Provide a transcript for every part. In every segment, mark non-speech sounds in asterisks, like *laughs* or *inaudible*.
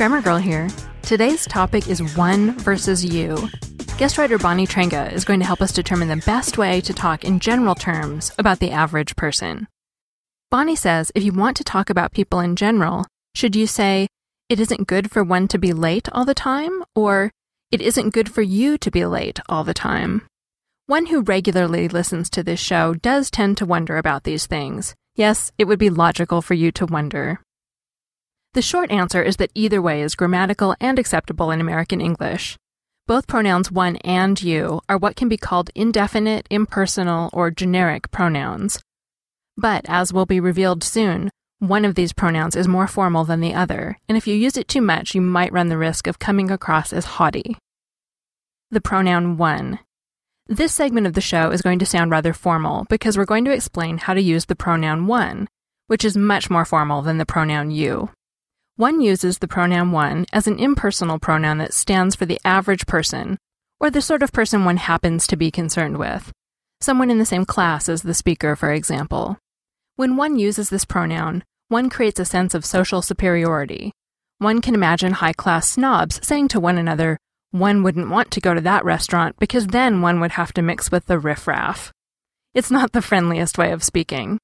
Grammar Girl here. Today's topic is one versus you. Guest writer Bonnie Trenga is going to help us determine the best way to talk in general terms about the average person. Bonnie says if you want to talk about people in general, should you say, it isn't good for one to be late all the time, or it isn't good for you to be late all the time? One who regularly listens to this show does tend to wonder about these things. Yes, it would be logical for you to wonder. The short answer is that either way is grammatical and acceptable in American English. Both pronouns one and you are what can be called indefinite, impersonal, or generic pronouns. But, as will be revealed soon, one of these pronouns is more formal than the other, and if you use it too much, you might run the risk of coming across as haughty. The pronoun one. This segment of the show is going to sound rather formal because we're going to explain how to use the pronoun one, which is much more formal than the pronoun you. One uses the pronoun one as an impersonal pronoun that stands for the average person, or the sort of person one happens to be concerned with. Someone in the same class as the speaker, for example. When one uses this pronoun, one creates a sense of social superiority. One can imagine high class snobs saying to one another, one wouldn't want to go to that restaurant because then one would have to mix with the riffraff. It's not the friendliest way of speaking.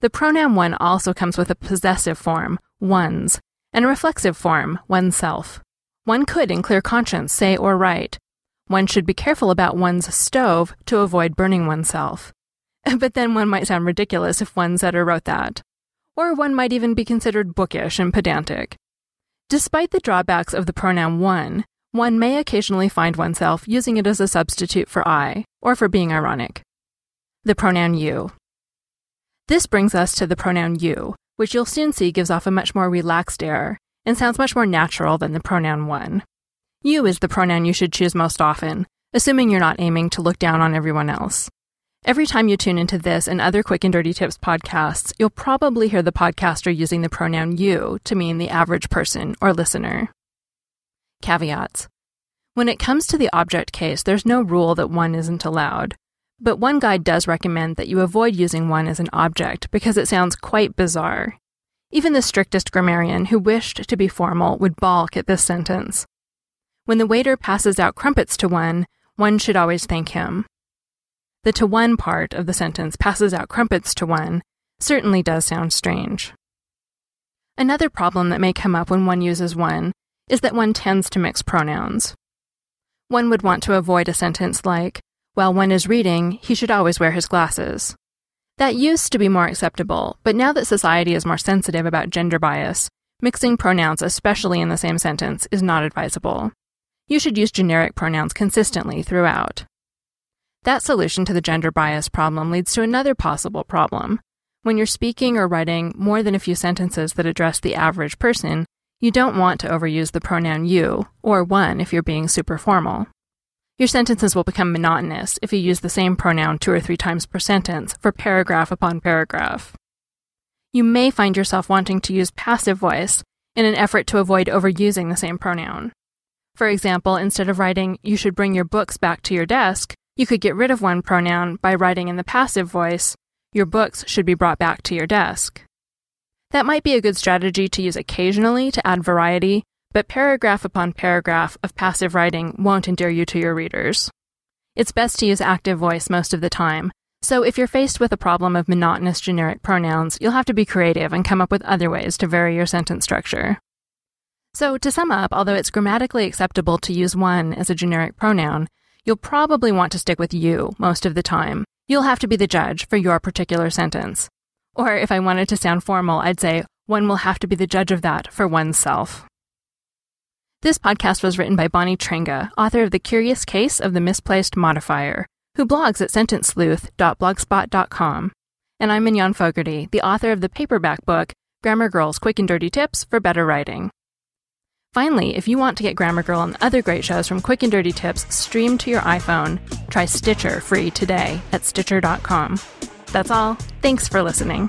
The pronoun one also comes with a possessive form, one's, and a reflexive form, oneself. One could, in clear conscience, say or write, one should be careful about one's stove to avoid burning oneself. *laughs* But then one might sound ridiculous if one said or wrote that. Or one might even be considered bookish and pedantic. Despite the drawbacks of the pronoun one, one may occasionally find oneself using it as a substitute for I, or for being ironic. The pronoun you. This brings us to the pronoun you, which you'll soon see gives off a much more relaxed air and sounds much more natural than the pronoun one. You is the pronoun you should choose most often, assuming you're not aiming to look down on everyone else. Every time you tune into this and other Quick and Dirty Tips podcasts, you'll probably hear the podcaster using the pronoun you to mean the average person or listener. Caveats. When it comes to the object case, there's no rule that one isn't allowed. But one guide does recommend that you avoid using one as an object because it sounds quite bizarre. Even the strictest grammarian who wished to be formal would balk at this sentence. When the waiter passes out crumpets to one, one should always thank him. The to one part of the sentence passes out crumpets to one certainly does sound strange. Another problem that may come up when one uses one is that one tends to mix pronouns. One would want to avoid a sentence like, while one is reading, he should always wear his glasses. That used to be more acceptable, but now that society is more sensitive about gender bias, mixing pronouns, especially in the same sentence, is not advisable. You should use generic pronouns consistently throughout. That solution to the gender bias problem leads to another possible problem. When you're speaking or writing more than a few sentences that address the average person, you don't want to overuse the pronoun you, or one if you're being super formal. Your sentences will become monotonous if you use the same pronoun two or three times per sentence for paragraph upon paragraph. You may find yourself wanting to use passive voice in an effort to avoid overusing the same pronoun. For example, instead of writing, you should bring your books back to your desk, you could get rid of one pronoun by writing in the passive voice, your books should be brought back to your desk. That might be a good strategy to use occasionally to add variety, but paragraph upon paragraph of passive writing won't endear you to your readers. It's best to use active voice most of the time, so if you're faced with a problem of monotonous generic pronouns, you'll have to be creative and come up with other ways to vary your sentence structure. So, to sum up, although it's grammatically acceptable to use one as a generic pronoun, you'll probably want to stick with you most of the time. You'll have to be the judge for your particular sentence. Or if I wanted to sound formal, I'd say one will have to be the judge of that for oneself. This podcast was written by Bonnie Trenga, author of The Curious Case of the Misplaced Modifier, who blogs at sentencesleuth.blogspot.com. And I'm Mignon Fogarty, the author of the paperback book, Grammar Girl's Quick and Dirty Tips for Better Writing. Finally, if you want to get Grammar Girl and other great shows from Quick and Dirty Tips streamed to your iPhone, try Stitcher free today at Stitcher.com. That's all. Thanks for listening.